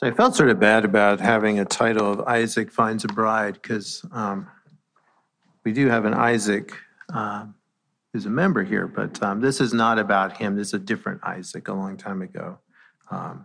So I felt sort of bad about having a title of Isaac Finds a Bride because um, we do have an Isaac um, who's a member here, but um, this is not about him. This is a different Isaac a long time ago. Um,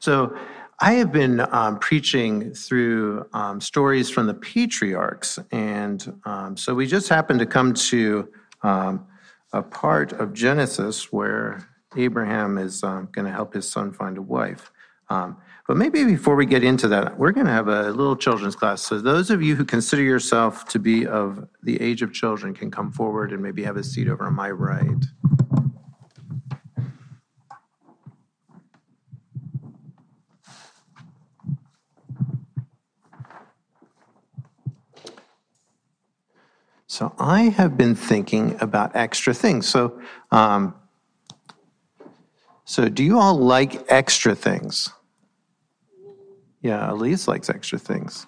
so I have been um, preaching through um, stories from the patriarchs, and so we just happened to come to a part of Genesis where Abraham is going to help his son find a wife. Um, but maybe before we get into that, we're going to have a little children's class. So those of you who consider yourself to be of the age of children can come forward and maybe have a seat over on my right. So I have been thinking about extra things. So, um, so do you all like extra things? Yeah, Elise likes extra things.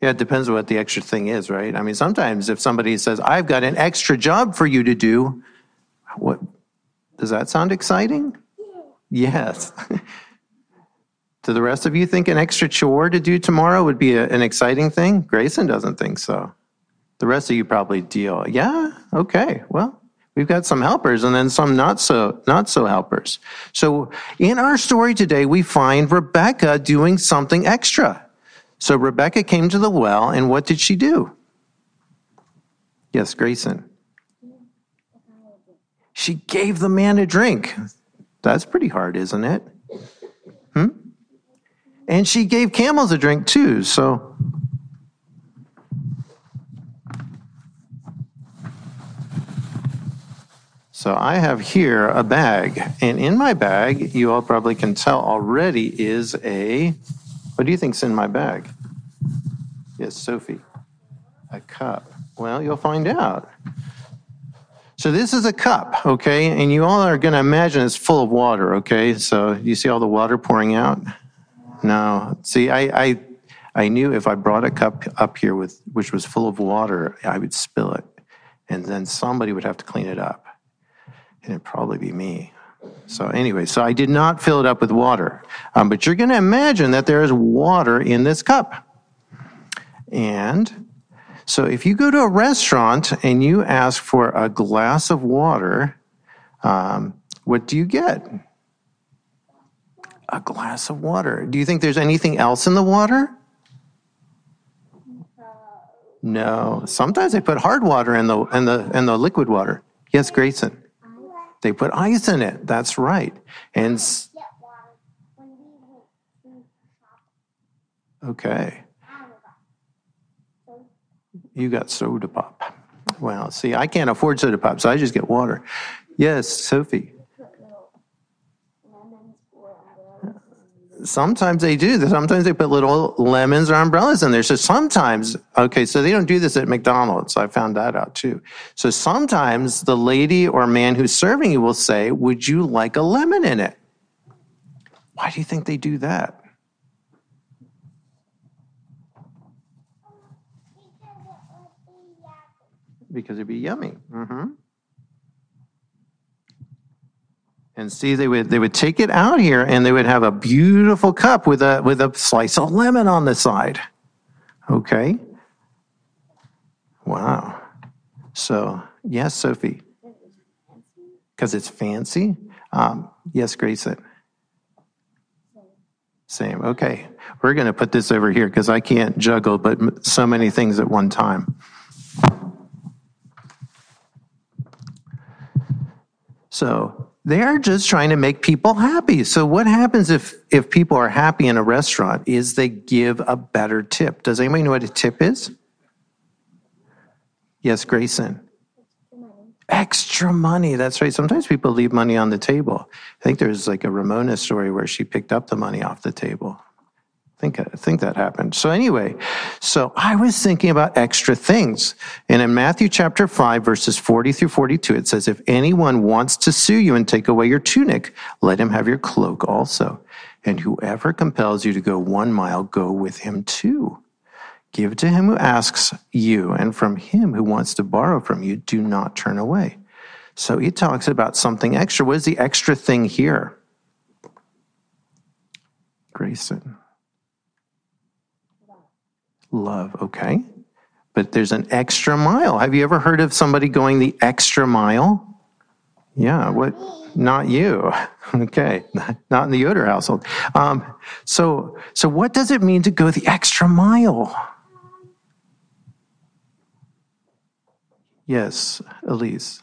Yeah, it depends on what the extra thing is, right? I mean, sometimes if somebody says, "I've got an extra job for you to do," what does that sound exciting? Yes. do the rest of you think an extra chore to do tomorrow would be a, an exciting thing? Grayson doesn't think so. The rest of you probably deal. Yeah, okay. Well, we've got some helpers and then some not so not so helpers. So in our story today, we find Rebecca doing something extra. So Rebecca came to the well, and what did she do? Yes, Grayson. She gave the man a drink. That's pretty hard, isn't it? Hmm? And she gave camels a drink too. So So I have here a bag, and in my bag, you all probably can tell already, is a. What do you think's in my bag? Yes, Sophie. A cup. Well, you'll find out. So this is a cup, okay, and you all are going to imagine it's full of water, okay. So you see all the water pouring out. No, see, I, I, I knew if I brought a cup up here with which was full of water, I would spill it, and then somebody would have to clean it up it'd probably be me. So anyway, so I did not fill it up with water. Um, but you're going to imagine that there is water in this cup. And so if you go to a restaurant and you ask for a glass of water, um, what do you get? A glass of water. Do you think there's anything else in the water? No. Sometimes they put hard water in the in the in the liquid water. Yes, Grayson. They put ice in it. That's right. And okay. You got soda pop. Well, see, I can't afford soda pop, so I just get water. Yes, Sophie. Sometimes they do. Sometimes they put little lemons or umbrellas in there. So sometimes, okay, so they don't do this at McDonald's. I found that out too. So sometimes the lady or man who's serving you will say, Would you like a lemon in it? Why do you think they do that? Because it'd be yummy. Mm-hmm. And see, they would they would take it out here, and they would have a beautiful cup with a with a slice of lemon on the side. Okay. Wow. So yes, Sophie. Because it's fancy. Um, yes, Grace. It. Same. Okay. We're going to put this over here because I can't juggle but so many things at one time. So they're just trying to make people happy. So what happens if if people are happy in a restaurant is they give a better tip. Does anybody know what a tip is? Yes, Grayson. Extra money. That's right. Sometimes people leave money on the table. I think there's like a Ramona story where she picked up the money off the table think I think that happened. So anyway, so I was thinking about extra things. And in Matthew chapter 5 verses 40 through 42 it says if anyone wants to sue you and take away your tunic, let him have your cloak also. And whoever compels you to go 1 mile, go with him too. Give to him who asks you, and from him who wants to borrow from you, do not turn away. So he talks about something extra. What is the extra thing here? Grayson? Love, okay. But there's an extra mile. Have you ever heard of somebody going the extra mile? Yeah, what? Not you. Okay, not in the Yoder household. Um, so, so what does it mean to go the extra mile? Yes, Elise.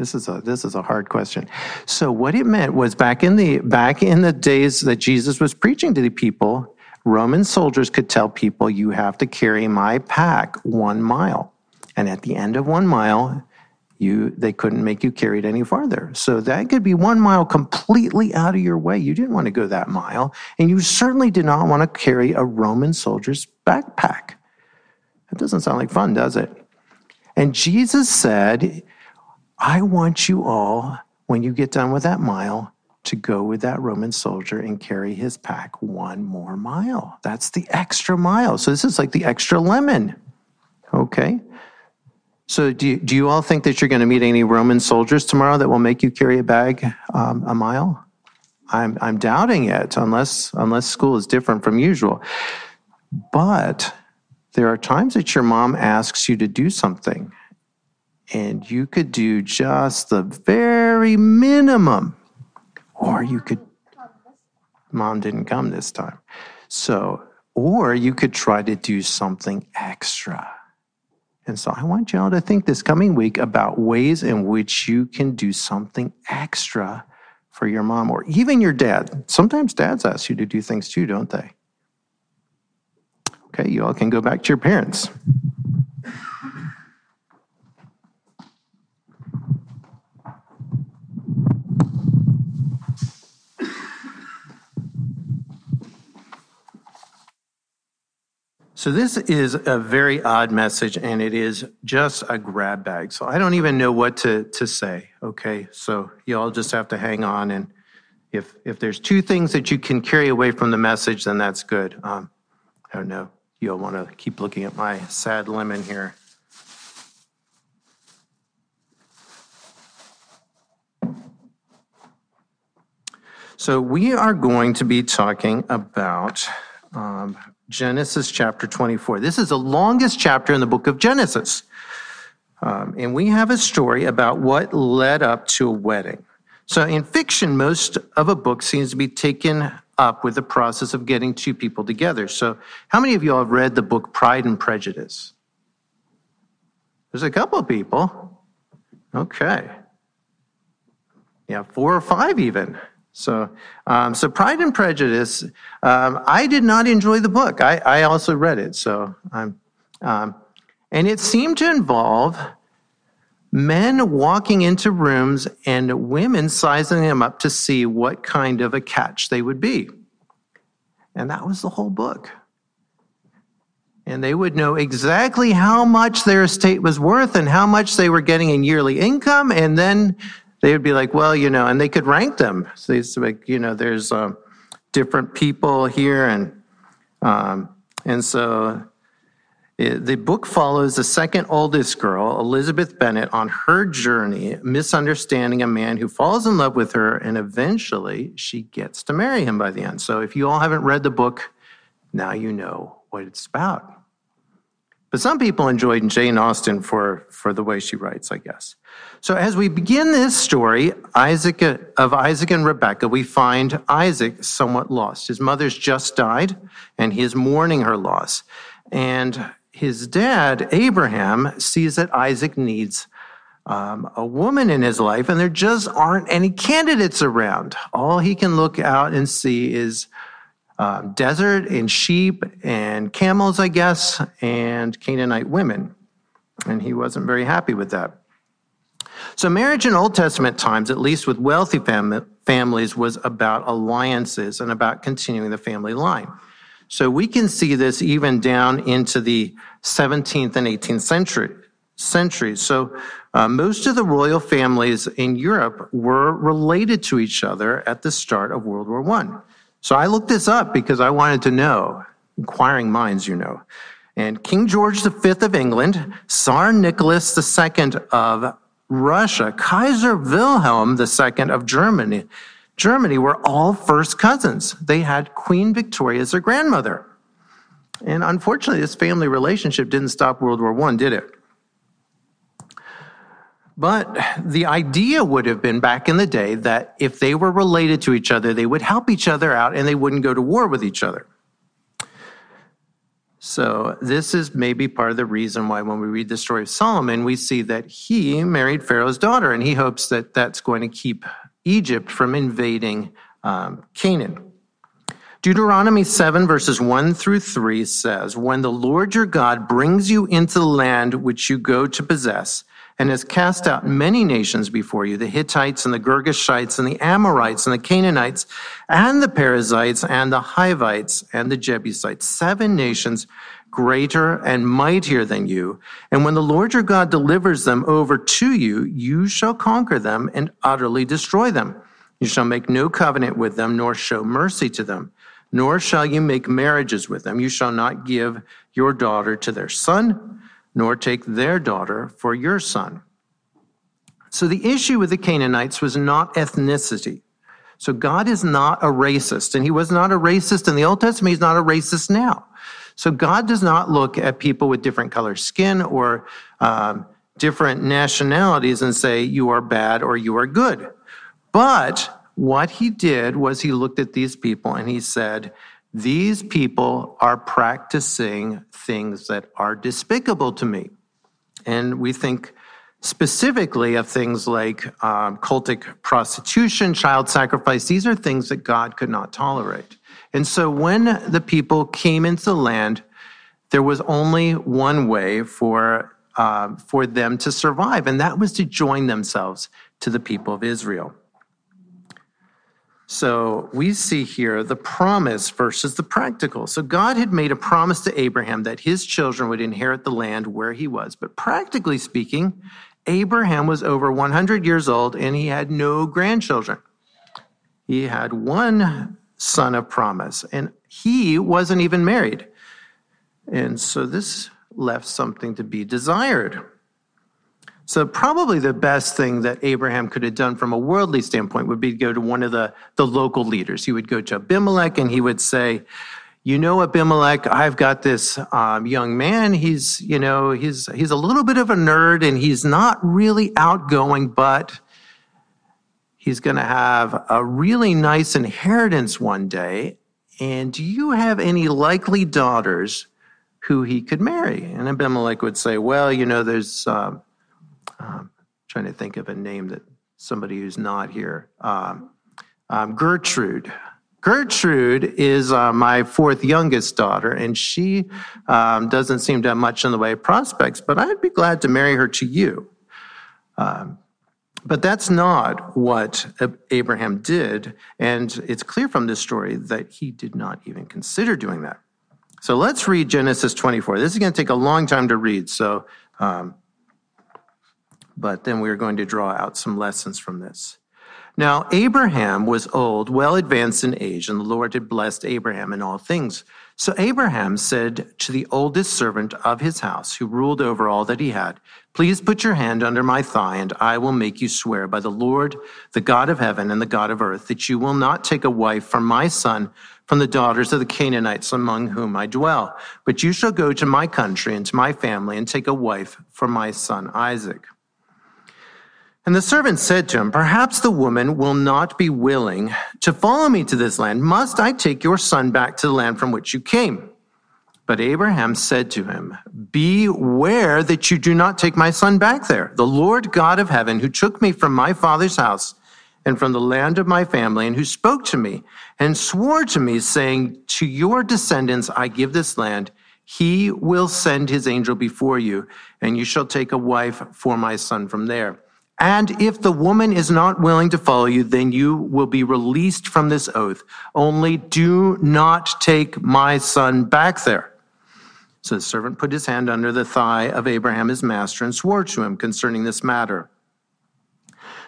This is a this is a hard question. So what it meant was back in the back in the days that Jesus was preaching to the people, Roman soldiers could tell people you have to carry my pack 1 mile. And at the end of 1 mile, you they couldn't make you carry it any farther. So that could be 1 mile completely out of your way. You didn't want to go that mile, and you certainly did not want to carry a Roman soldier's backpack. That doesn't sound like fun, does it? And Jesus said, I want you all, when you get done with that mile, to go with that Roman soldier and carry his pack one more mile. That's the extra mile. So this is like the extra lemon. Okay? So do you, do you all think that you're going to meet any Roman soldiers tomorrow that will make you carry a bag um, a mile? I'm, I'm doubting it unless, unless school is different from usual. But there are times that your mom asks you to do something, and you could do just the very minimum, or you could. Mom didn't come this time. So, or you could try to do something extra. And so I want y'all to think this coming week about ways in which you can do something extra for your mom or even your dad. Sometimes dads ask you to do things too, don't they? Okay, you all can go back to your parents. So, this is a very odd message, and it is just a grab bag. So, I don't even know what to, to say. Okay. So, you all just have to hang on. And if, if there's two things that you can carry away from the message, then that's good. Um, I don't know you'll want to keep looking at my sad lemon here. So, we are going to be talking about um, Genesis chapter 24. This is the longest chapter in the book of Genesis. Um, and we have a story about what led up to a wedding. So, in fiction, most of a book seems to be taken up with the process of getting two people together. So, how many of you all have read the book Pride and Prejudice? There's a couple of people. Okay. Yeah, four or five even. So, um, so Pride and Prejudice. Um, I did not enjoy the book. I, I also read it. So, um, and it seemed to involve men walking into rooms and women sizing them up to see what kind of a catch they would be. And that was the whole book. And they would know exactly how much their estate was worth and how much they were getting in yearly income. And then they would be like, well, you know, and they could rank them. So it's like, you know, there's uh, different people here. And, um, and so the book follows the second oldest girl, Elizabeth Bennet, on her journey, misunderstanding a man who falls in love with her, and eventually she gets to marry him by the end. So if you all haven't read the book, now you know what it's about. But some people enjoyed Jane Austen for, for the way she writes, I guess. So as we begin this story, Isaac of Isaac and Rebekah, we find Isaac somewhat lost. His mother's just died, and he is mourning her loss. And his dad, Abraham, sees that Isaac needs um, a woman in his life, and there just aren't any candidates around. All he can look out and see is um, desert and sheep and camels, I guess, and Canaanite women. And he wasn't very happy with that. So, marriage in Old Testament times, at least with wealthy fam- families, was about alliances and about continuing the family line. So we can see this even down into the 17th and 18th century centuries. So uh, most of the royal families in Europe were related to each other at the start of World War One. So I looked this up because I wanted to know, inquiring minds, you know. And King George V of England, Tsar Nicholas II of Russia, Kaiser Wilhelm II of Germany, Germany were all first cousins. They had Queen Victoria as their grandmother. And unfortunately, this family relationship didn't stop World War I, did it? But the idea would have been back in the day that if they were related to each other, they would help each other out and they wouldn't go to war with each other. So, this is maybe part of the reason why, when we read the story of Solomon, we see that he married Pharaoh's daughter, and he hopes that that's going to keep Egypt from invading um, Canaan. Deuteronomy 7, verses 1 through 3 says, When the Lord your God brings you into the land which you go to possess, and has cast out many nations before you the Hittites and the Girgashites and the Amorites and the Canaanites and the Perizzites and the Hivites and the Jebusites, seven nations greater and mightier than you. And when the Lord your God delivers them over to you, you shall conquer them and utterly destroy them. You shall make no covenant with them, nor show mercy to them, nor shall you make marriages with them. You shall not give your daughter to their son nor take their daughter for your son. So the issue with the Canaanites was not ethnicity. So God is not a racist, and he was not a racist in the Old Testament. He's not a racist now. So God does not look at people with different color skin or um, different nationalities and say, you are bad or you are good. But what he did was he looked at these people and he said, these people are practicing things that are despicable to me. And we think specifically of things like um, cultic prostitution, child sacrifice. These are things that God could not tolerate. And so when the people came into the land, there was only one way for, uh, for them to survive, and that was to join themselves to the people of Israel. So we see here the promise versus the practical. So God had made a promise to Abraham that his children would inherit the land where he was. But practically speaking, Abraham was over 100 years old and he had no grandchildren. He had one son of promise and he wasn't even married. And so this left something to be desired. So probably the best thing that Abraham could have done from a worldly standpoint would be to go to one of the, the local leaders. He would go to Abimelech and he would say, you know, Abimelech, I've got this um, young man. He's, you know, he's, he's a little bit of a nerd and he's not really outgoing, but he's going to have a really nice inheritance one day. And do you have any likely daughters who he could marry? And Abimelech would say, well, you know, there's, uh, um, trying to think of a name that somebody who's not here. Um, um, Gertrude. Gertrude is uh, my fourth youngest daughter, and she um, doesn't seem to have much in the way of prospects, but I'd be glad to marry her to you. Um, but that's not what Abraham did, and it's clear from this story that he did not even consider doing that. So let's read Genesis 24. This is going to take a long time to read, so um, but then we are going to draw out some lessons from this. Now, Abraham was old, well advanced in age, and the Lord had blessed Abraham in all things. So Abraham said to the oldest servant of his house, who ruled over all that he had, Please put your hand under my thigh, and I will make you swear by the Lord, the God of heaven and the God of earth, that you will not take a wife for my son from the daughters of the Canaanites among whom I dwell, but you shall go to my country and to my family and take a wife for my son Isaac. And the servant said to him, Perhaps the woman will not be willing to follow me to this land. Must I take your son back to the land from which you came? But Abraham said to him, Beware that you do not take my son back there. The Lord God of heaven, who took me from my father's house and from the land of my family, and who spoke to me and swore to me, saying, To your descendants I give this land, he will send his angel before you, and you shall take a wife for my son from there. And if the woman is not willing to follow you, then you will be released from this oath. Only do not take my son back there. So the servant put his hand under the thigh of Abraham, his master, and swore to him concerning this matter.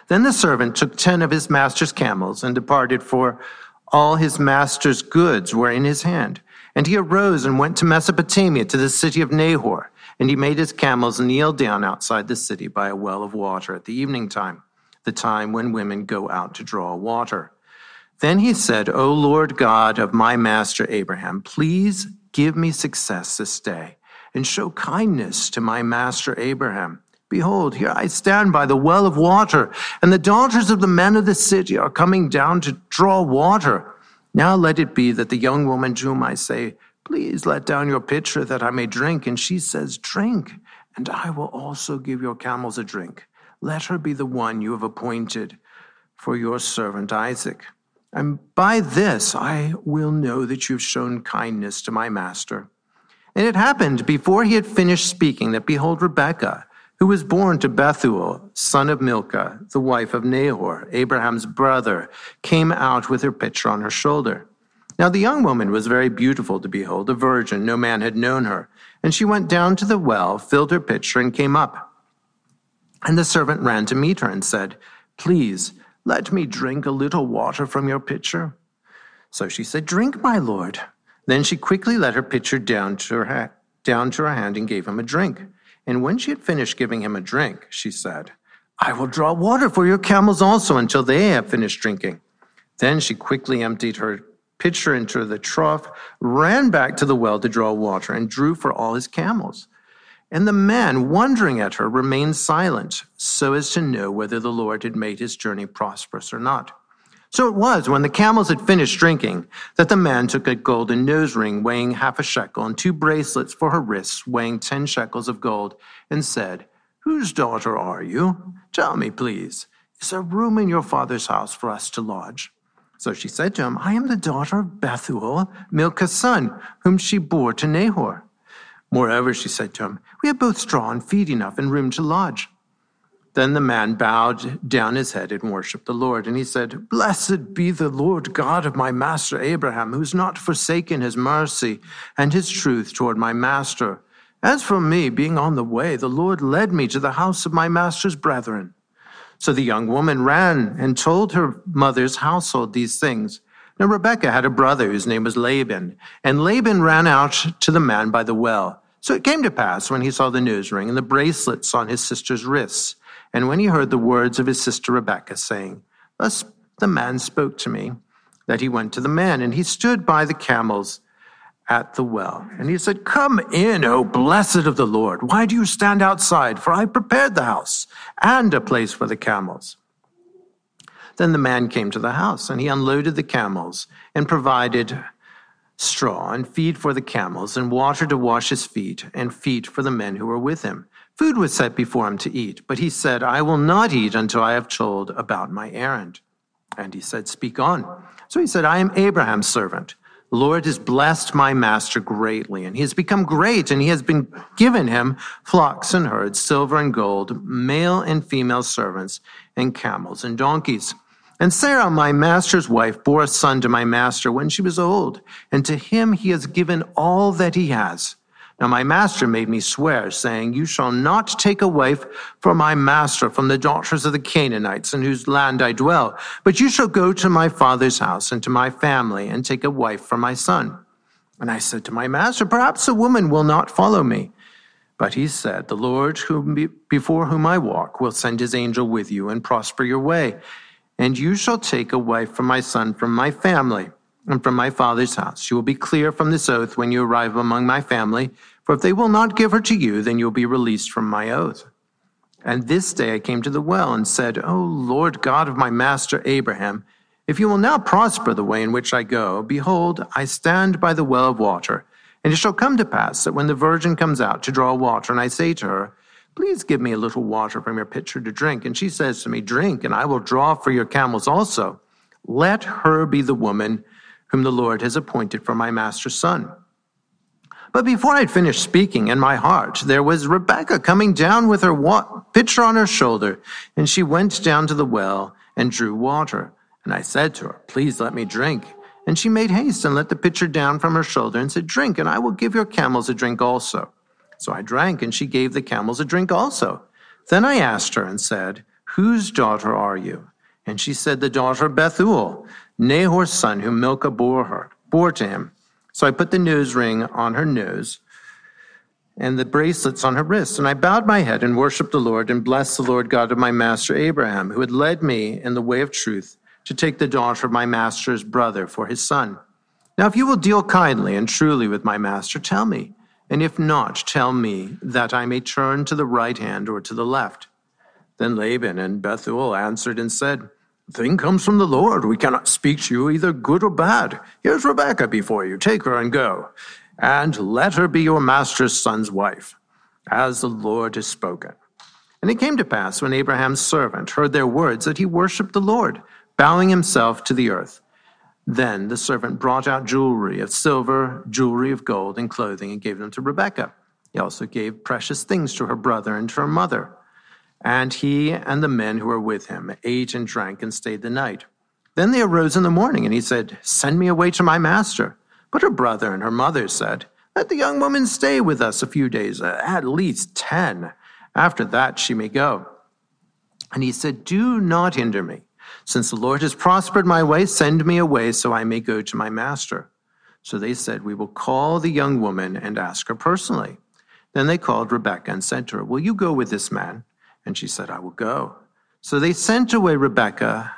Then the servant took ten of his master's camels and departed, for all his master's goods were in his hand. And he arose and went to Mesopotamia, to the city of Nahor. And he made his camels kneel down outside the city by a well of water at the evening time, the time when women go out to draw water. Then he said, O Lord God of my master Abraham, please give me success this day and show kindness to my master Abraham. Behold, here I stand by the well of water, and the daughters of the men of the city are coming down to draw water. Now let it be that the young woman to whom I say, Please let down your pitcher that I may drink, and she says, Drink, and I will also give your camels a drink. Let her be the one you have appointed for your servant Isaac. And by this I will know that you've shown kindness to my master. And it happened before he had finished speaking that behold, Rebekah, who was born to Bethuel, son of Milcah, the wife of Nahor, Abraham's brother, came out with her pitcher on her shoulder. Now the young woman was very beautiful to behold, a virgin, no man had known her. And she went down to the well, filled her pitcher, and came up. And the servant ran to meet her and said, Please, let me drink a little water from your pitcher. So she said, Drink, my lord. Then she quickly let her pitcher down to her, ha- down to her hand and gave him a drink. And when she had finished giving him a drink, she said, I will draw water for your camels also until they have finished drinking. Then she quickly emptied her pitcher into the trough, ran back to the well to draw water, and drew for all his camels. And the man, wondering at her, remained silent, so as to know whether the Lord had made his journey prosperous or not. So it was, when the camels had finished drinking, that the man took a golden nose ring weighing half a shekel and two bracelets for her wrists weighing ten shekels of gold, and said, Whose daughter are you? Tell me, please. Is there room in your father's house for us to lodge? So she said to him, I am the daughter of Bethuel, Milcah's son, whom she bore to Nahor. Moreover, she said to him, We have both straw and feed enough and room to lodge. Then the man bowed down his head and worshipped the Lord. And he said, Blessed be the Lord God of my master Abraham, who has not forsaken his mercy and his truth toward my master. As for me, being on the way, the Lord led me to the house of my master's brethren. So the young woman ran and told her mother's household these things. Now Rebekah had a brother whose name was Laban, and Laban ran out to the man by the well. So it came to pass when he saw the nose ring and the bracelets on his sister's wrists and when he heard the words of his sister Rebekah, saying, Thus the man spoke to me, that he went to the man, and he stood by the camels at the well. And he said, Come in, O blessed of the Lord. Why do you stand outside? For I prepared the house and a place for the camels. Then the man came to the house, and he unloaded the camels and provided straw and feed for the camels, and water to wash his feet, and feet for the men who were with him. Food was set before him to eat, but he said, I will not eat until I have told about my errand. And he said, Speak on. So he said, I am Abraham's servant. Lord has blessed my master greatly, and he has become great, and he has been given him flocks and herds, silver and gold, male and female servants, and camels and donkeys. And Sarah, my master's wife, bore a son to my master when she was old, and to him he has given all that he has. Now my master made me swear, saying, You shall not take a wife for my master from the daughters of the Canaanites in whose land I dwell, but you shall go to my father's house and to my family and take a wife for my son. And I said to my master, Perhaps a woman will not follow me. But he said, The Lord whom before whom I walk will send his angel with you and prosper your way. And you shall take a wife for my son from my family and from my father's house. You will be clear from this oath when you arrive among my family, for if they will not give her to you, then you will be released from my oath. And this day I came to the well and said, O Lord God of my master Abraham, if you will now prosper the way in which I go, behold, I stand by the well of water. And it shall come to pass that when the virgin comes out to draw water, and I say to her, Please give me a little water from your pitcher to drink. And she says to me, Drink, and I will draw for your camels also. Let her be the woman whom the Lord has appointed for my master's son. But before I'd finished speaking in my heart, there was Rebecca coming down with her wa- pitcher on her shoulder, and she went down to the well and drew water. And I said to her, Please let me drink. And she made haste and let the pitcher down from her shoulder and said, Drink, and I will give your camels a drink also. So I drank, and she gave the camels a drink also. Then I asked her and said, Whose daughter are you? And she said, The daughter of Bethuel. Nahor's son, whom Milcah bore her, bore to him. So I put the nose ring on her nose and the bracelets on her wrists, and I bowed my head and worshiped the Lord and blessed the Lord God of my master Abraham, who had led me in the way of truth to take the daughter of my master's brother for his son. Now, if you will deal kindly and truly with my master, tell me. And if not, tell me that I may turn to the right hand or to the left. Then Laban and Bethuel answered and said, thing comes from the Lord. We cannot speak to you either good or bad. Here's Rebekah before you. Take her and go, and let her be your master's son's wife, as the Lord has spoken. And it came to pass when Abraham's servant heard their words that he worshipped the Lord, bowing himself to the earth. Then the servant brought out jewelry of silver, jewelry of gold, and clothing, and gave them to Rebekah. He also gave precious things to her brother and to her mother. And he and the men who were with him ate and drank and stayed the night. Then they arose in the morning, and he said, Send me away to my master. But her brother and her mother said, Let the young woman stay with us a few days, at least ten. After that she may go. And he said, Do not hinder me. Since the Lord has prospered my way, send me away so I may go to my master. So they said, We will call the young woman and ask her personally. Then they called Rebekah and said to her, Will you go with this man? And she said, I will go. So they sent away Rebekah,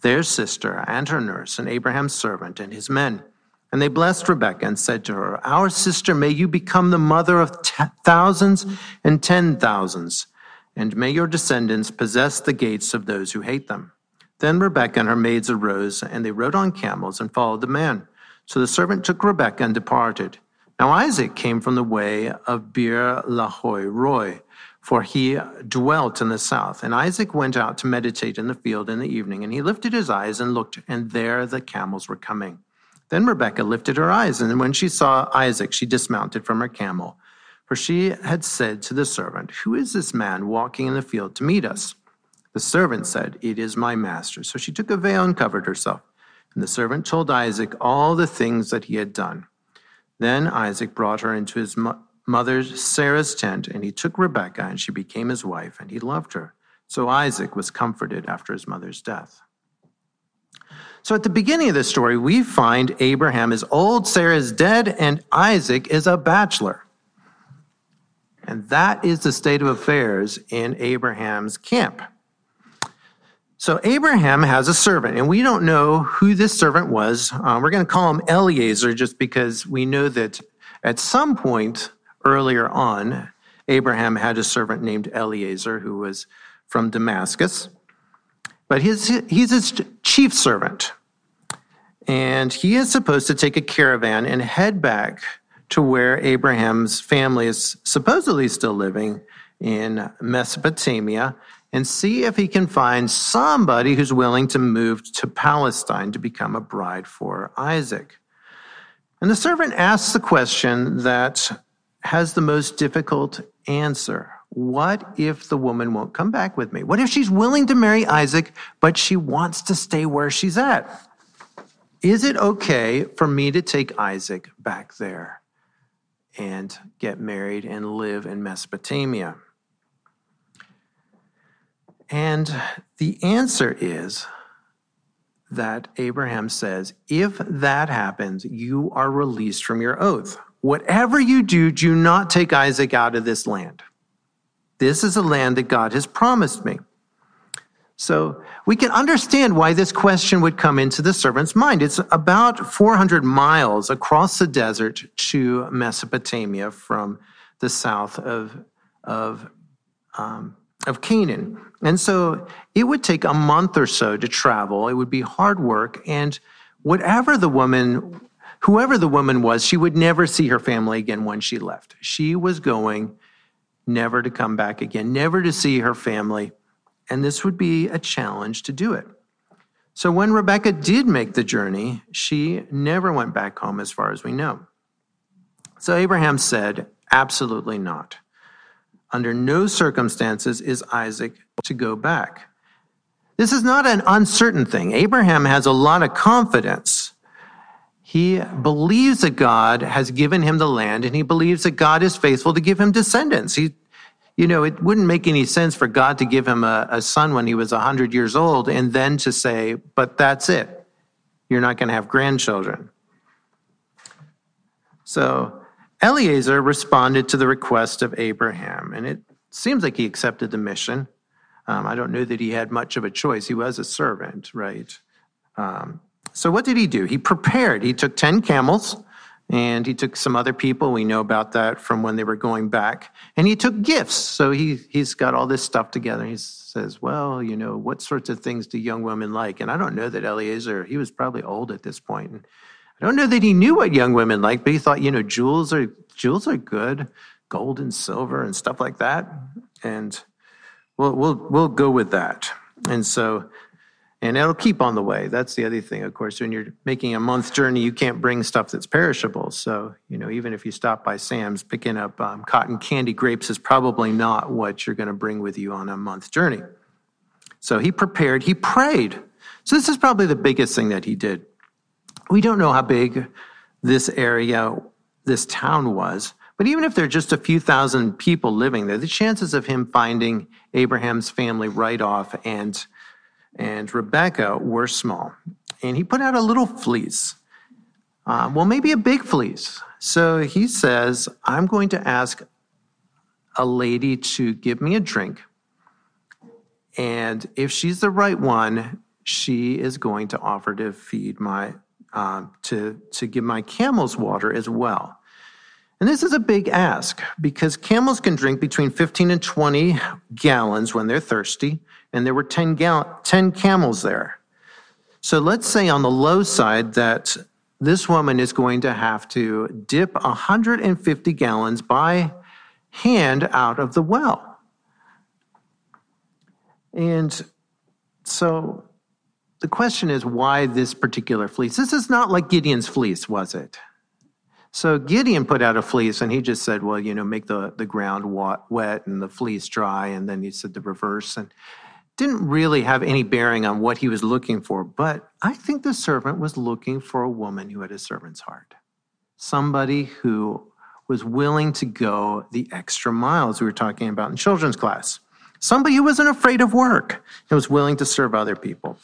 their sister, and her nurse, and Abraham's servant, and his men. And they blessed Rebekah and said to her, Our sister, may you become the mother of t- thousands and ten thousands, and may your descendants possess the gates of those who hate them. Then Rebekah and her maids arose, and they rode on camels and followed the man. So the servant took Rebekah and departed. Now Isaac came from the way of Beer Lahai Roi, for he dwelt in the south. And Isaac went out to meditate in the field in the evening, and he lifted his eyes and looked, and there the camels were coming. Then Rebekah lifted her eyes, and when she saw Isaac, she dismounted from her camel. For she had said to the servant, Who is this man walking in the field to meet us? The servant said, It is my master. So she took a veil and covered herself. And the servant told Isaac all the things that he had done. Then Isaac brought her into his mother Sarah's tent, and he took Rebekah, and she became his wife, and he loved her. So Isaac was comforted after his mother's death. So at the beginning of the story, we find Abraham is old, Sarah is dead, and Isaac is a bachelor. And that is the state of affairs in Abraham's camp. So Abraham has a servant, and we don't know who this servant was. Um, we're going to call him Eliezer just because we know that at some point earlier on, Abraham had a servant named Eliezer who was from Damascus. But he's, he's his chief servant. And he is supposed to take a caravan and head back to where Abraham's family is supposedly still living in Mesopotamia and see if he can find somebody who's willing to move to Palestine to become a bride for Isaac. And the servant asks the question that has the most difficult answer. What if the woman won't come back with me? What if she's willing to marry Isaac, but she wants to stay where she's at? Is it okay for me to take Isaac back there and get married and live in Mesopotamia? And the answer is that Abraham says, if that happens, you are released from your oath. Whatever you do, do not take Isaac out of this land. This is a land that God has promised me. So we can understand why this question would come into the servant's mind. It's about 400 miles across the desert to Mesopotamia from the south of, of um, of Canaan. And so it would take a month or so to travel. It would be hard work. And whatever the woman, whoever the woman was, she would never see her family again when she left. She was going never to come back again, never to see her family. And this would be a challenge to do it. So when Rebecca did make the journey, she never went back home as far as we know. So Abraham said, Absolutely not. Under no circumstances is Isaac to go back. This is not an uncertain thing. Abraham has a lot of confidence. He believes that God has given him the land and he believes that God is faithful to give him descendants. He, you know, it wouldn't make any sense for God to give him a, a son when he was 100 years old and then to say, but that's it. You're not going to have grandchildren. So Eliezer responded to the request of Abraham, and it seems like he accepted the mission. Um, I don't know that he had much of a choice. He was a servant, right? Um, so what did he do? He prepared. He took 10 camels and he took some other people. We know about that from when they were going back. And he took gifts. So he, he's got all this stuff together. He says, Well, you know, what sorts of things do young women like? And I don't know that Eliezer, he was probably old at this point. And I don't know that he knew what young women like, but he thought, you know, jewels are jewels are good, gold and silver and stuff like that. And we'll we'll we'll go with that. And so and it'll keep on the way. That's the other thing, of course. When you're making a month journey, you can't bring stuff that's perishable. So, you know, even if you stop by Sam's, picking up um, cotton candy grapes is probably not what you're going to bring with you on a month journey. So he prepared, he prayed. So this is probably the biggest thing that he did. We don't know how big this area, this town was, but even if there are just a few thousand people living there, the chances of him finding Abraham's family right off and and Rebecca were small. And he put out a little fleece. Uh, well, maybe a big fleece. So he says, I'm going to ask a lady to give me a drink. And if she's the right one, she is going to offer to feed my, uh, to, to give my camels water as well. And this is a big ask because camels can drink between 15 and 20 gallons when they're thirsty and there were 10, gal- 10 camels there. So let's say on the low side that this woman is going to have to dip 150 gallons by hand out of the well. And so the question is why this particular fleece? This is not like Gideon's fleece, was it? So Gideon put out a fleece and he just said, well, you know, make the, the ground wet and the fleece dry. And then he said the reverse. And didn't really have any bearing on what he was looking for, but I think the servant was looking for a woman who had a servant's heart. Somebody who was willing to go the extra miles we were talking about in children's class. Somebody who wasn't afraid of work and was willing to serve other people.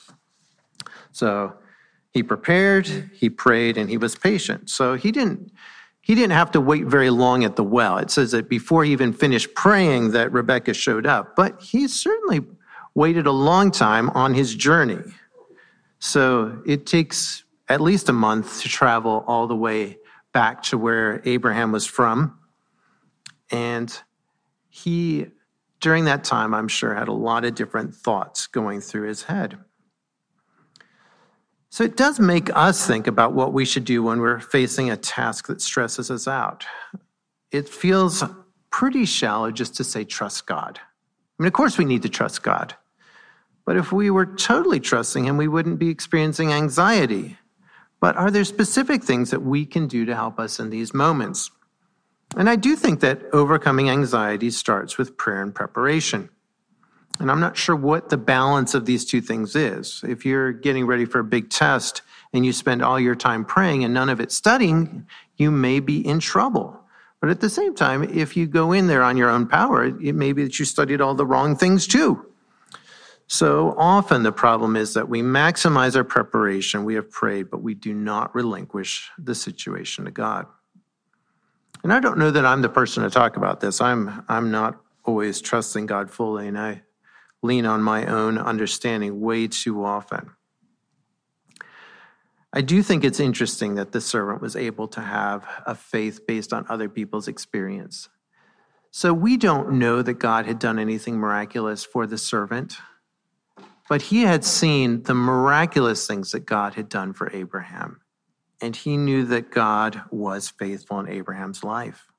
So he prepared, he prayed, and he was patient. So he didn't he didn't have to wait very long at the well. It says that before he even finished praying that Rebecca showed up, but he certainly waited a long time on his journey. So it takes at least a month to travel all the way back to where Abraham was from. And he, during that time, I'm sure, had a lot of different thoughts going through his head. So it does make us think about what we should do when we're facing a task that stresses us out. It feels pretty shallow just to say, trust God. I mean, of course, we need to trust God. But if we were totally trusting Him, we wouldn't be experiencing anxiety. But are there specific things that we can do to help us in these moments? And I do think that overcoming anxiety starts with prayer and preparation. And I'm not sure what the balance of these two things is. If you're getting ready for a big test and you spend all your time praying and none of it studying, you may be in trouble. But at the same time, if you go in there on your own power, it may be that you studied all the wrong things too. So often the problem is that we maximize our preparation, we have prayed, but we do not relinquish the situation to God. And I don't know that I'm the person to talk about this. I'm, I'm not always trusting God fully, and I lean on my own understanding way too often. I do think it's interesting that the servant was able to have a faith based on other people's experience. So we don't know that God had done anything miraculous for the servant. But he had seen the miraculous things that God had done for Abraham, and he knew that God was faithful in Abraham's life.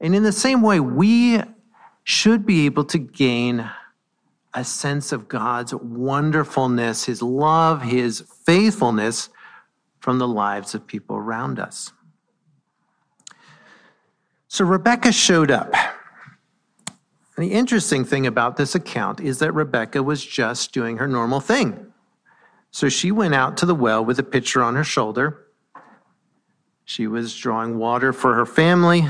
And in the same way, we should be able to gain a sense of God's wonderfulness, his love, his faithfulness from the lives of people around us. So Rebecca showed up. And the interesting thing about this account is that Rebecca was just doing her normal thing. So she went out to the well with a pitcher on her shoulder. She was drawing water for her family.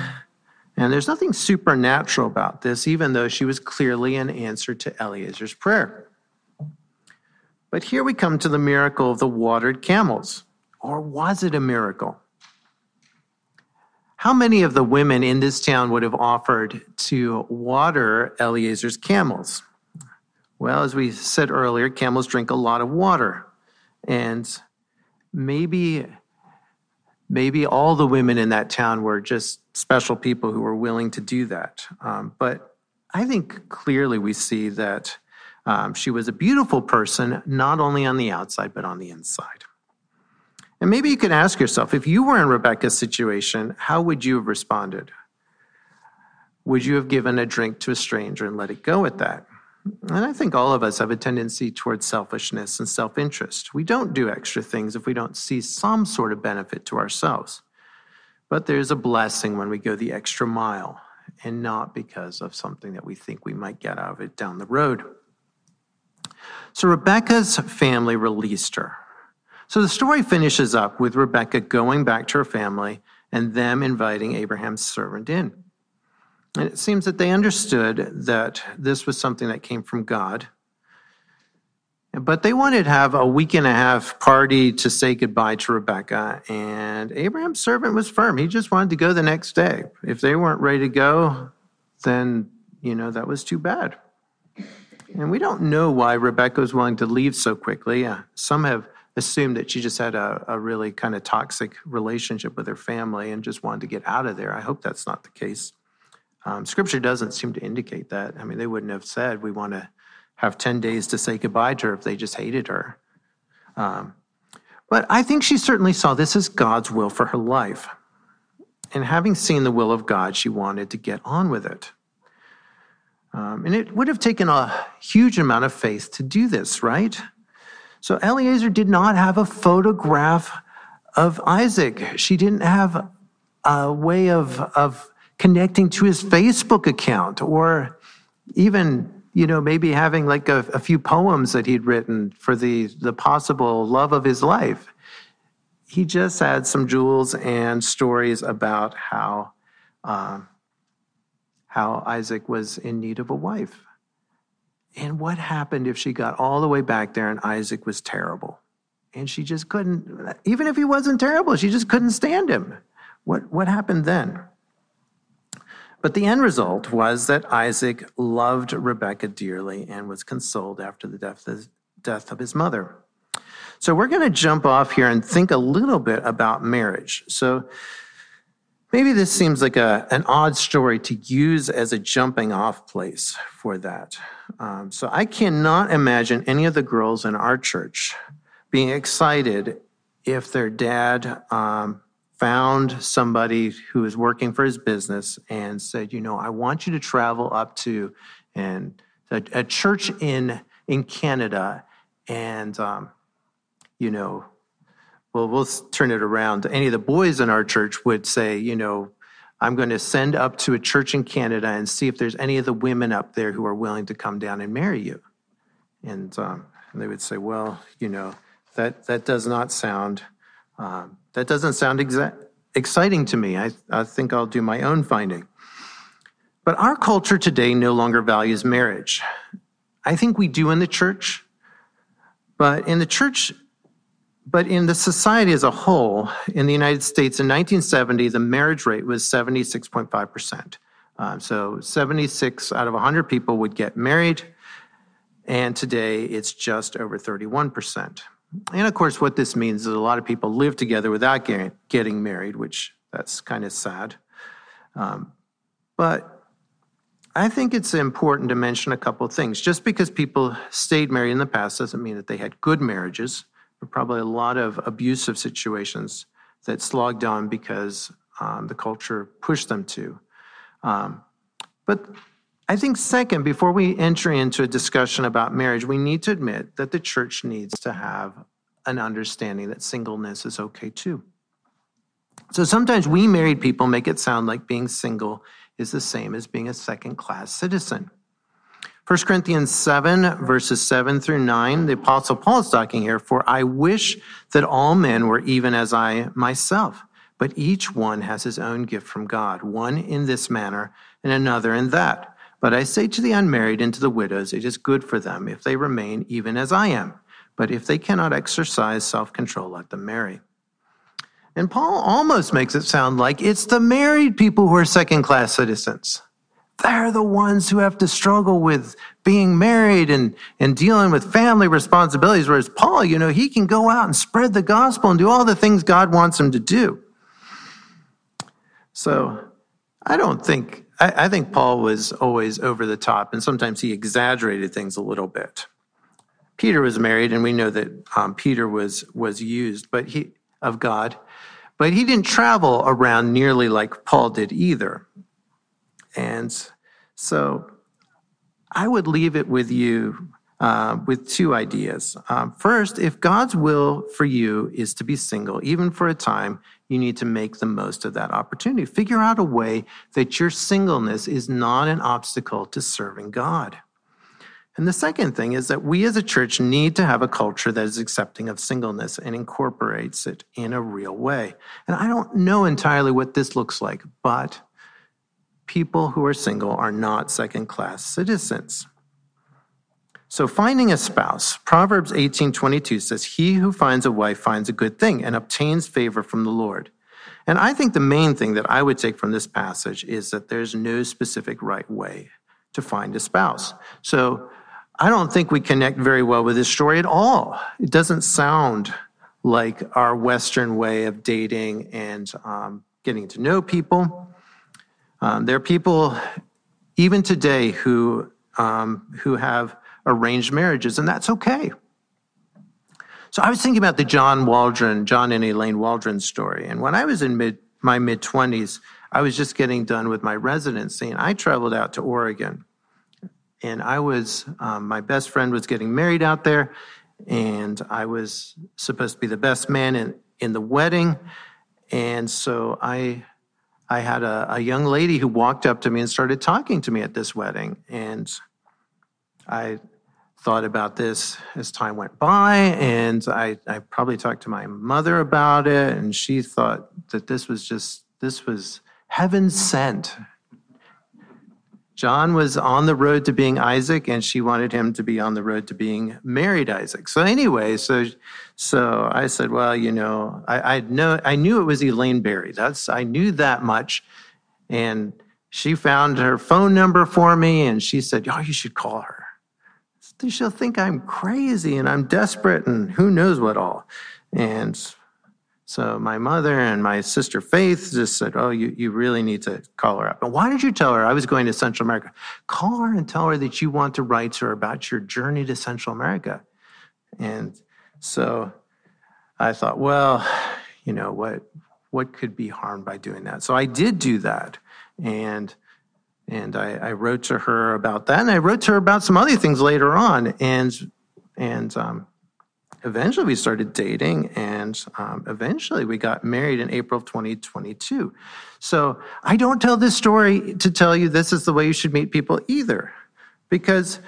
And there's nothing supernatural about this, even though she was clearly an answer to Eliezer's prayer. But here we come to the miracle of the watered camels. Or was it a miracle? How many of the women in this town would have offered to water Eliezer's camels? Well, as we said earlier, camels drink a lot of water. And maybe maybe all the women in that town were just special people who were willing to do that. Um, but I think clearly we see that um, she was a beautiful person, not only on the outside, but on the inside. And maybe you can ask yourself if you were in Rebekah's situation, how would you have responded? Would you have given a drink to a stranger and let it go at that? And I think all of us have a tendency towards selfishness and self interest. We don't do extra things if we don't see some sort of benefit to ourselves. But there's a blessing when we go the extra mile and not because of something that we think we might get out of it down the road. So Rebekah's family released her. So the story finishes up with Rebekah going back to her family and them inviting Abraham's servant in. And it seems that they understood that this was something that came from God. But they wanted to have a week and a half party to say goodbye to Rebekah. And Abraham's servant was firm. He just wanted to go the next day. If they weren't ready to go, then, you know, that was too bad. And we don't know why Rebekah was willing to leave so quickly. Uh, some have assumed that she just had a, a really kind of toxic relationship with her family and just wanted to get out of there. I hope that's not the case. Um, scripture doesn't seem to indicate that. I mean, they wouldn't have said we want to have 10 days to say goodbye to her if they just hated her. Um, but I think she certainly saw this as God's will for her life. And having seen the will of God, she wanted to get on with it. Um, and it would have taken a huge amount of faith to do this, right? So Eliezer did not have a photograph of Isaac. She didn't have a way of, of connecting to his Facebook account or even you know maybe having like a, a, few poems that he'd written for the the possible love of his life he just had some jewels and stories about how uh, how isaac was in need of a wife and what happened if she got all the way back there and isaac was terrible and she just couldn't even if he wasn't terrible she just couldn't stand him what what happened then but the end result was that Isaac loved Rebekah dearly and was consoled after the death of, death of his mother. So we're going to jump off here and think a little bit about marriage. So maybe this seems like a, an odd story to use as a jumping off place for that. Um, so I cannot imagine any of the girls in our church being excited if their dad um, found somebody who was working for his business and said, you know, I want you to travel up to and a, a church in in Canada, and um, you know, well, we'll turn it around. Any of the boys in our church would say, you know, I'm going to send up to a church in Canada and see if there's any of the women up there who are willing to come down and marry you. And, um, and they would say, well, you know, that that does not sound um, that doesn't sound exa- exciting to me. I, I think I'll do my own finding. But our culture today no longer values marriage. I think we do in the church, but in the church, but in the society as a whole, in the United States in 1970, the marriage rate was 76.5%. Um, so 76 out of 100 people would get married, and today it's just over 31%. And of course, what this means is a lot of people live together without getting, getting married, which that's kind of sad. Um, but I think it's important to mention a couple of things. Just because people stayed married in the past doesn't mean that they had good marriages. Probably a lot of abusive situations that slogged on because um, the culture pushed them to. Um, but I think, second, before we enter into a discussion about marriage, we need to admit that the church needs to have an understanding that singleness is okay too. So sometimes we married people make it sound like being single is the same as being a second class citizen. 1 Corinthians 7, verses 7 through 9, the Apostle Paul is talking here, for I wish that all men were even as I myself, but each one has his own gift from God, one in this manner and another in that. But I say to the unmarried and to the widows, it is good for them if they remain even as I am. But if they cannot exercise self control, let them marry. And Paul almost makes it sound like it's the married people who are second class citizens. They're the ones who have to struggle with being married and, and dealing with family responsibilities. Whereas Paul, you know, he can go out and spread the gospel and do all the things God wants him to do. So I don't think, I, I think Paul was always over the top and sometimes he exaggerated things a little bit. Peter was married, and we know that um, Peter was was used, but he of God, but he didn't travel around nearly like Paul did either. And so, I would leave it with you uh, with two ideas. Um, first, if God's will for you is to be single, even for a time, you need to make the most of that opportunity. Figure out a way that your singleness is not an obstacle to serving God. And the second thing is that we as a church need to have a culture that is accepting of singleness and incorporates it in a real way. And I don't know entirely what this looks like, but people who are single are not second class citizens. So finding a spouse, Proverbs 18:22 says, "He who finds a wife finds a good thing and obtains favor from the Lord." And I think the main thing that I would take from this passage is that there's no specific right way to find a spouse. So I don't think we connect very well with this story at all. It doesn't sound like our Western way of dating and um, getting to know people. Um, there are people, even today, who um, who have arranged marriages, and that's okay. So I was thinking about the John Waldron, John and Elaine Waldron story, and when I was in mid my mid twenties, I was just getting done with my residency, and I traveled out to Oregon and I was, um, my best friend was getting married out there, and I was supposed to be the best man in, in the wedding. And so I, I had a, a young lady who walked up to me and started talking to me at this wedding. And I thought about this as time went by, and I, I probably talked to my mother about it, and she thought that this was just, this was heaven sent. John was on the road to being Isaac, and she wanted him to be on the road to being married Isaac. So anyway, so so I said, well, you know, I, I know I knew it was Elaine Barry. That's I knew that much, and she found her phone number for me, and she said, oh, you should call her. She'll think I'm crazy and I'm desperate and who knows what all. And so my mother and my sister Faith just said, Oh, you, you really need to call her up. And why did you tell her I was going to Central America? Call her and tell her that you want to write to her about your journey to Central America. And so I thought, well, you know, what what could be harmed by doing that? So I did do that. And and I, I wrote to her about that. And I wrote to her about some other things later on. And and um, eventually we started dating and um, eventually we got married in April of 2022. So I don't tell this story to tell you this is the way you should meet people either, because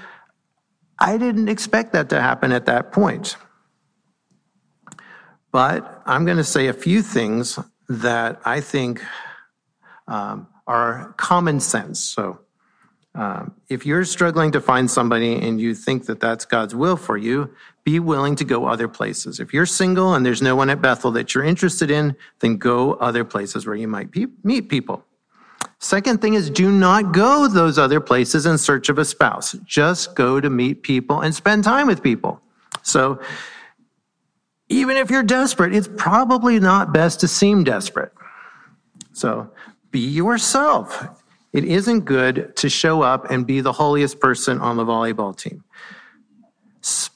I didn't expect that to happen at that point. But I'm going to say a few things that I think um, are common sense. So um, if you're struggling to find somebody and you think that that's God's will for you, be willing to go other places. If you're single and there's no one at Bethel that you're interested in, then go other places where you might pe- meet people. Second thing is do not go those other places in search of a spouse. Just go to meet people and spend time with people. So even if you're desperate, it's probably not best to seem desperate. So be yourself. It isn't good to show up and be the holiest person on the volleyball team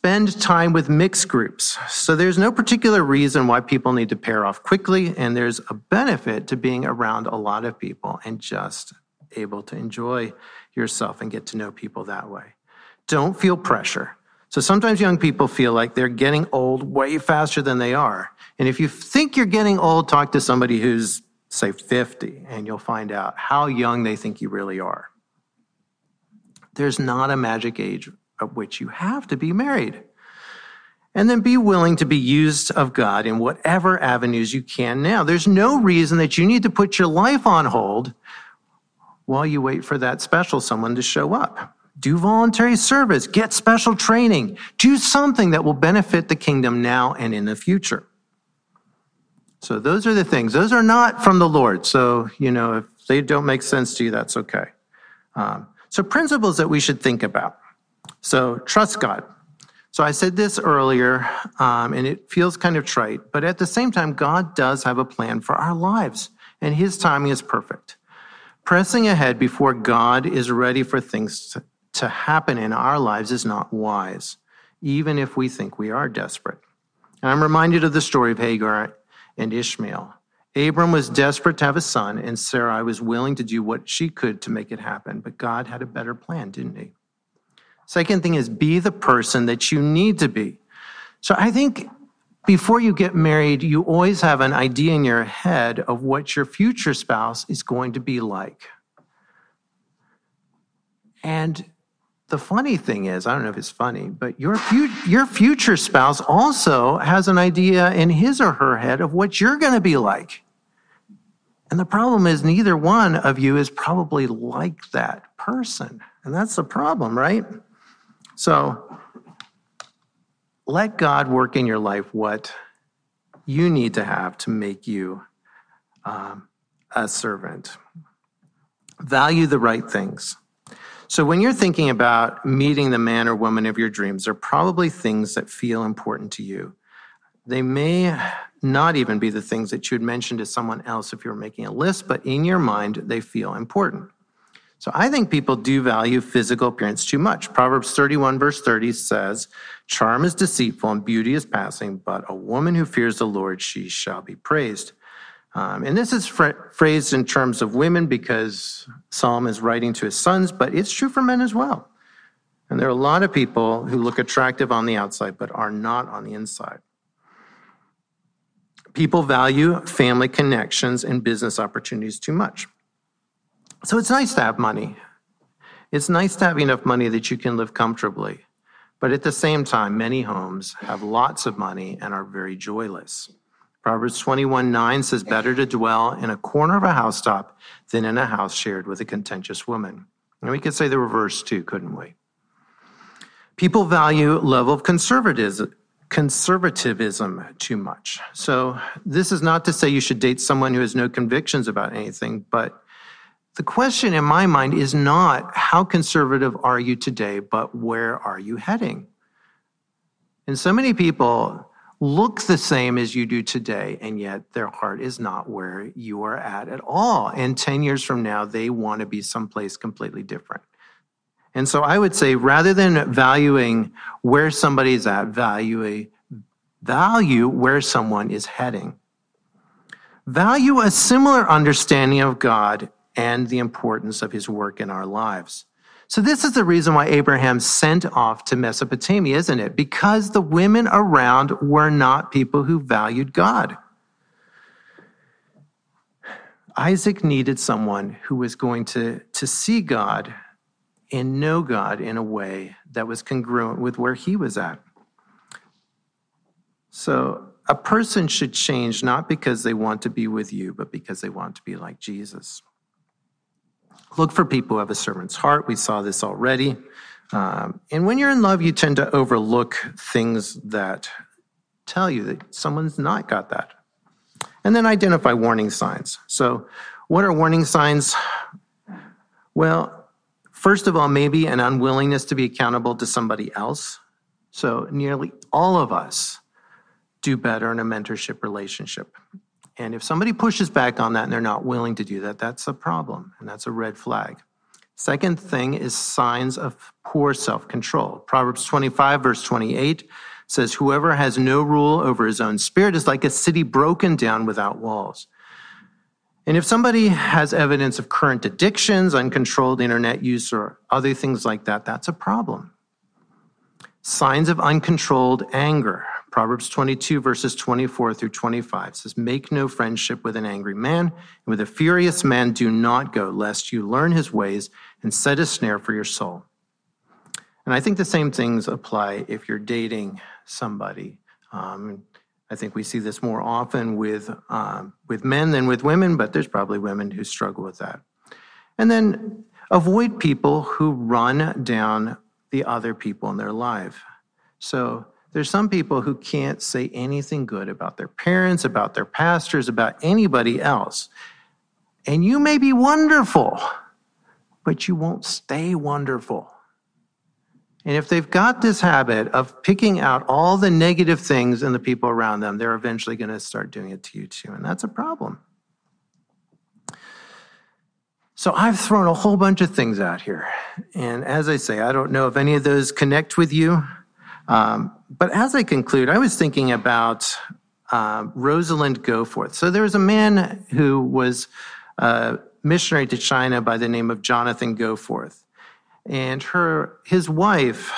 spend time with mixed groups. So there's no particular reason why people need to pair off quickly, and there's a benefit to being around a lot of people and just able to enjoy yourself and get to know people that way. Don't feel pressure. So sometimes young people feel like they're getting old way faster than they are. And if you think you're getting old, talk to somebody who's, say, 50, and you'll find out how young they think you really are. There's not a magic age of which you have to be married. And then be willing to be used of God in whatever avenues you can now. There's no reason that you need to put your life on hold while you wait for that special someone to show up. Do voluntary service, get special training, do something that will benefit the kingdom now and in the future. So those are the things. Those are not from the Lord. So, you know, if they don't make sense to you, that's okay. Um, so, principles that we should think about. So, trust God. So, I said this earlier, um, and it feels kind of trite, but at the same time, God does have a plan for our lives, and His timing is perfect. Pressing ahead before God is ready for things to, happen in our lives is not wise, even if we think we are desperate. And I'm reminded of the story of Hagar and Ishmael. Abram was desperate to have a son, and Sarai was willing to do what she could to make it happen. But God had a better plan, didn't he? Second thing is be the person that you need to be. So I think before you get married, you always have an idea in your head of what your future spouse is going to be like. And the funny thing is, I don't know if it's funny, but your, fu- your future spouse also has an idea in his or her head of what you're going to be like. And the problem is, neither one of you is probably like that person. And that's the problem, right? So let God work in your life what you need to have to make you um, a servant. Value the right things. So, when you're thinking about meeting the man or woman of your dreams, there are probably things that feel important to you. They may not even be the things that you'd mention to someone else if you were making a list, but in your mind, they feel important. So I think people do value physical appearance too much. Proverbs 31, verse 30 says, Charm is deceitful and beauty is passing, but a woman who fears the Lord, she shall be praised. Um, and this is phrased in terms of women because Solomon is writing to his sons, but it's true for men as well. And there are a lot of people who look attractive on the outside, but are not on the inside. People value family connections and business opportunities too much. So it's nice to have money. It's nice to have enough money that you can live comfortably. But at the same time, many homes have lots of money and are very joyless. Proverbs 21 9 says, Better to dwell in a corner of a housetop than in a house shared with a contentious woman. And we could say the reverse too, couldn't we? People value level of conservatism, conservatism too much. So this is not to say you should date someone who has no convictions about anything, but the question in my mind is not how conservative are you today, but where are you heading? And so many people look the same as you do today, and yet their heart is not where you are at at all. And 10 years from now, they want to be someplace completely different. And so I would say rather than valuing where somebody's at, value a value where someone is heading. Value a similar understanding of God and the importance of his work in our lives. So, this is the reason why Abraham sent off to Mesopotamia, isn't it? Because the women around were not people who valued God. Isaac needed someone who was going to, to see God and know God in a way that was congruent with where he was at. So, a person should change not because they want to be with you, but because they want to be like Jesus. Look for people who have a servant's heart. We saw this already. Um, and when you're in love, you tend to overlook things that tell you that someone's not got that. And then identify warning signs. So, what are warning signs? Well, first of all, maybe an unwillingness to be accountable to somebody else. So, nearly all of us do better in a mentorship relationship. And if somebody pushes back on that and they're not willing to do that, that's a problem and that's a red flag. Second thing is signs of poor self control. Proverbs 25, verse 28 says, Whoever has no rule over his own spirit is like a city broken down without walls. And if somebody has evidence of current addictions, uncontrolled internet use, or other things like that, that's a problem. Signs of uncontrolled anger. Proverbs 22, verses 24 through 25 says, Make no friendship with an angry man, and with a furious man do not go, lest you learn his ways and set a snare for your soul. And I think the same things apply if you're dating somebody. Um, I think we see this more often with, um, with men than with women, but there's probably women who struggle with that. And then avoid people who run down the other people in their life. So there's some people who can't say anything good about their parents, about their pastors, about anybody else. And you may be wonderful, but you won't stay wonderful. And if they've got this habit of picking out all the negative things in the people around them, they're eventually going to start doing it to you too. And that's a problem. So I've thrown a whole bunch of things out here. And as I say, I don't know if any of those connect with you. Um, but as I conclude, I was thinking about uh, Rosalind Goforth. So there was a man who was a missionary to China by the name of Jonathan Goforth. And her, his wife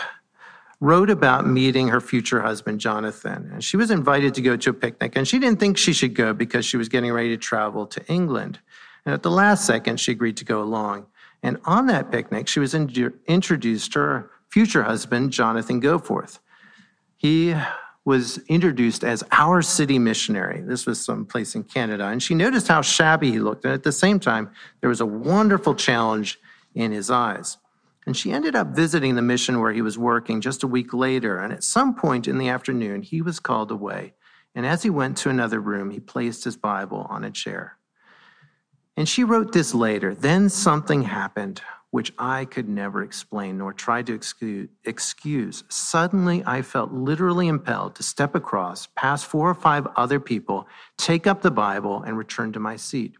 wrote about meeting her future husband, Jonathan. And she was invited to go to a picnic, and she didn't think she should go because she was getting ready to travel to England. And at the last second, she agreed to go along. And on that picnic, she was in- introduced to her future husband, Jonathan Goforth. He was introduced as our city missionary. This was some place in Canada. And she noticed how shabby he looked. And at the same time, there was a wonderful challenge in his eyes. And she ended up visiting the mission where he was working just a week later. And at some point in the afternoon, he was called away. And as he went to another room, he placed his Bible on a chair. And she wrote this later. Then something happened which I could never explain nor try to excuse. Suddenly, I felt literally impelled to step across, past four or five other people, take up the Bible, and return to my seat.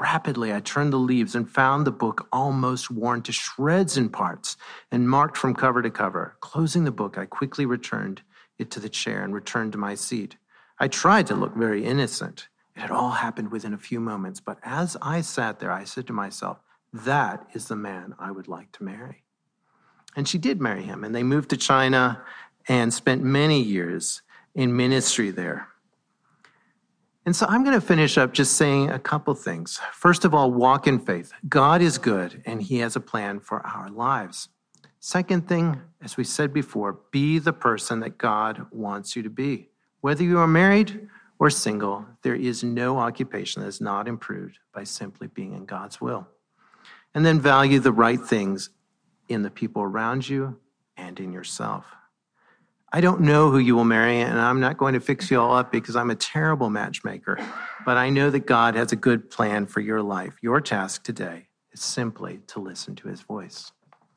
Rapidly, I turned the leaves and found the book almost worn to shreds in parts and marked from cover to cover. Closing the book, I quickly returned it to the chair and returned to my seat. I tried to look very innocent. It had all happened within a few moments, but as I sat there, I said to myself, that is the man I would like to marry. And she did marry him, and they moved to China and spent many years in ministry there. And so I'm going to finish up just saying a couple things. First of all, walk in faith. God is good, and He has a plan for our lives. Second thing, as we said before, be the person that God wants you to be. Whether you are married or single, there is no occupation that is not improved by simply being in God's will. And then value the right things in the people around you and in yourself. I don't know who you will marry, and I'm not going to fix you all up because I'm a terrible matchmaker. But I know that God has a good plan for your life. Your task today is simply to listen to his voice.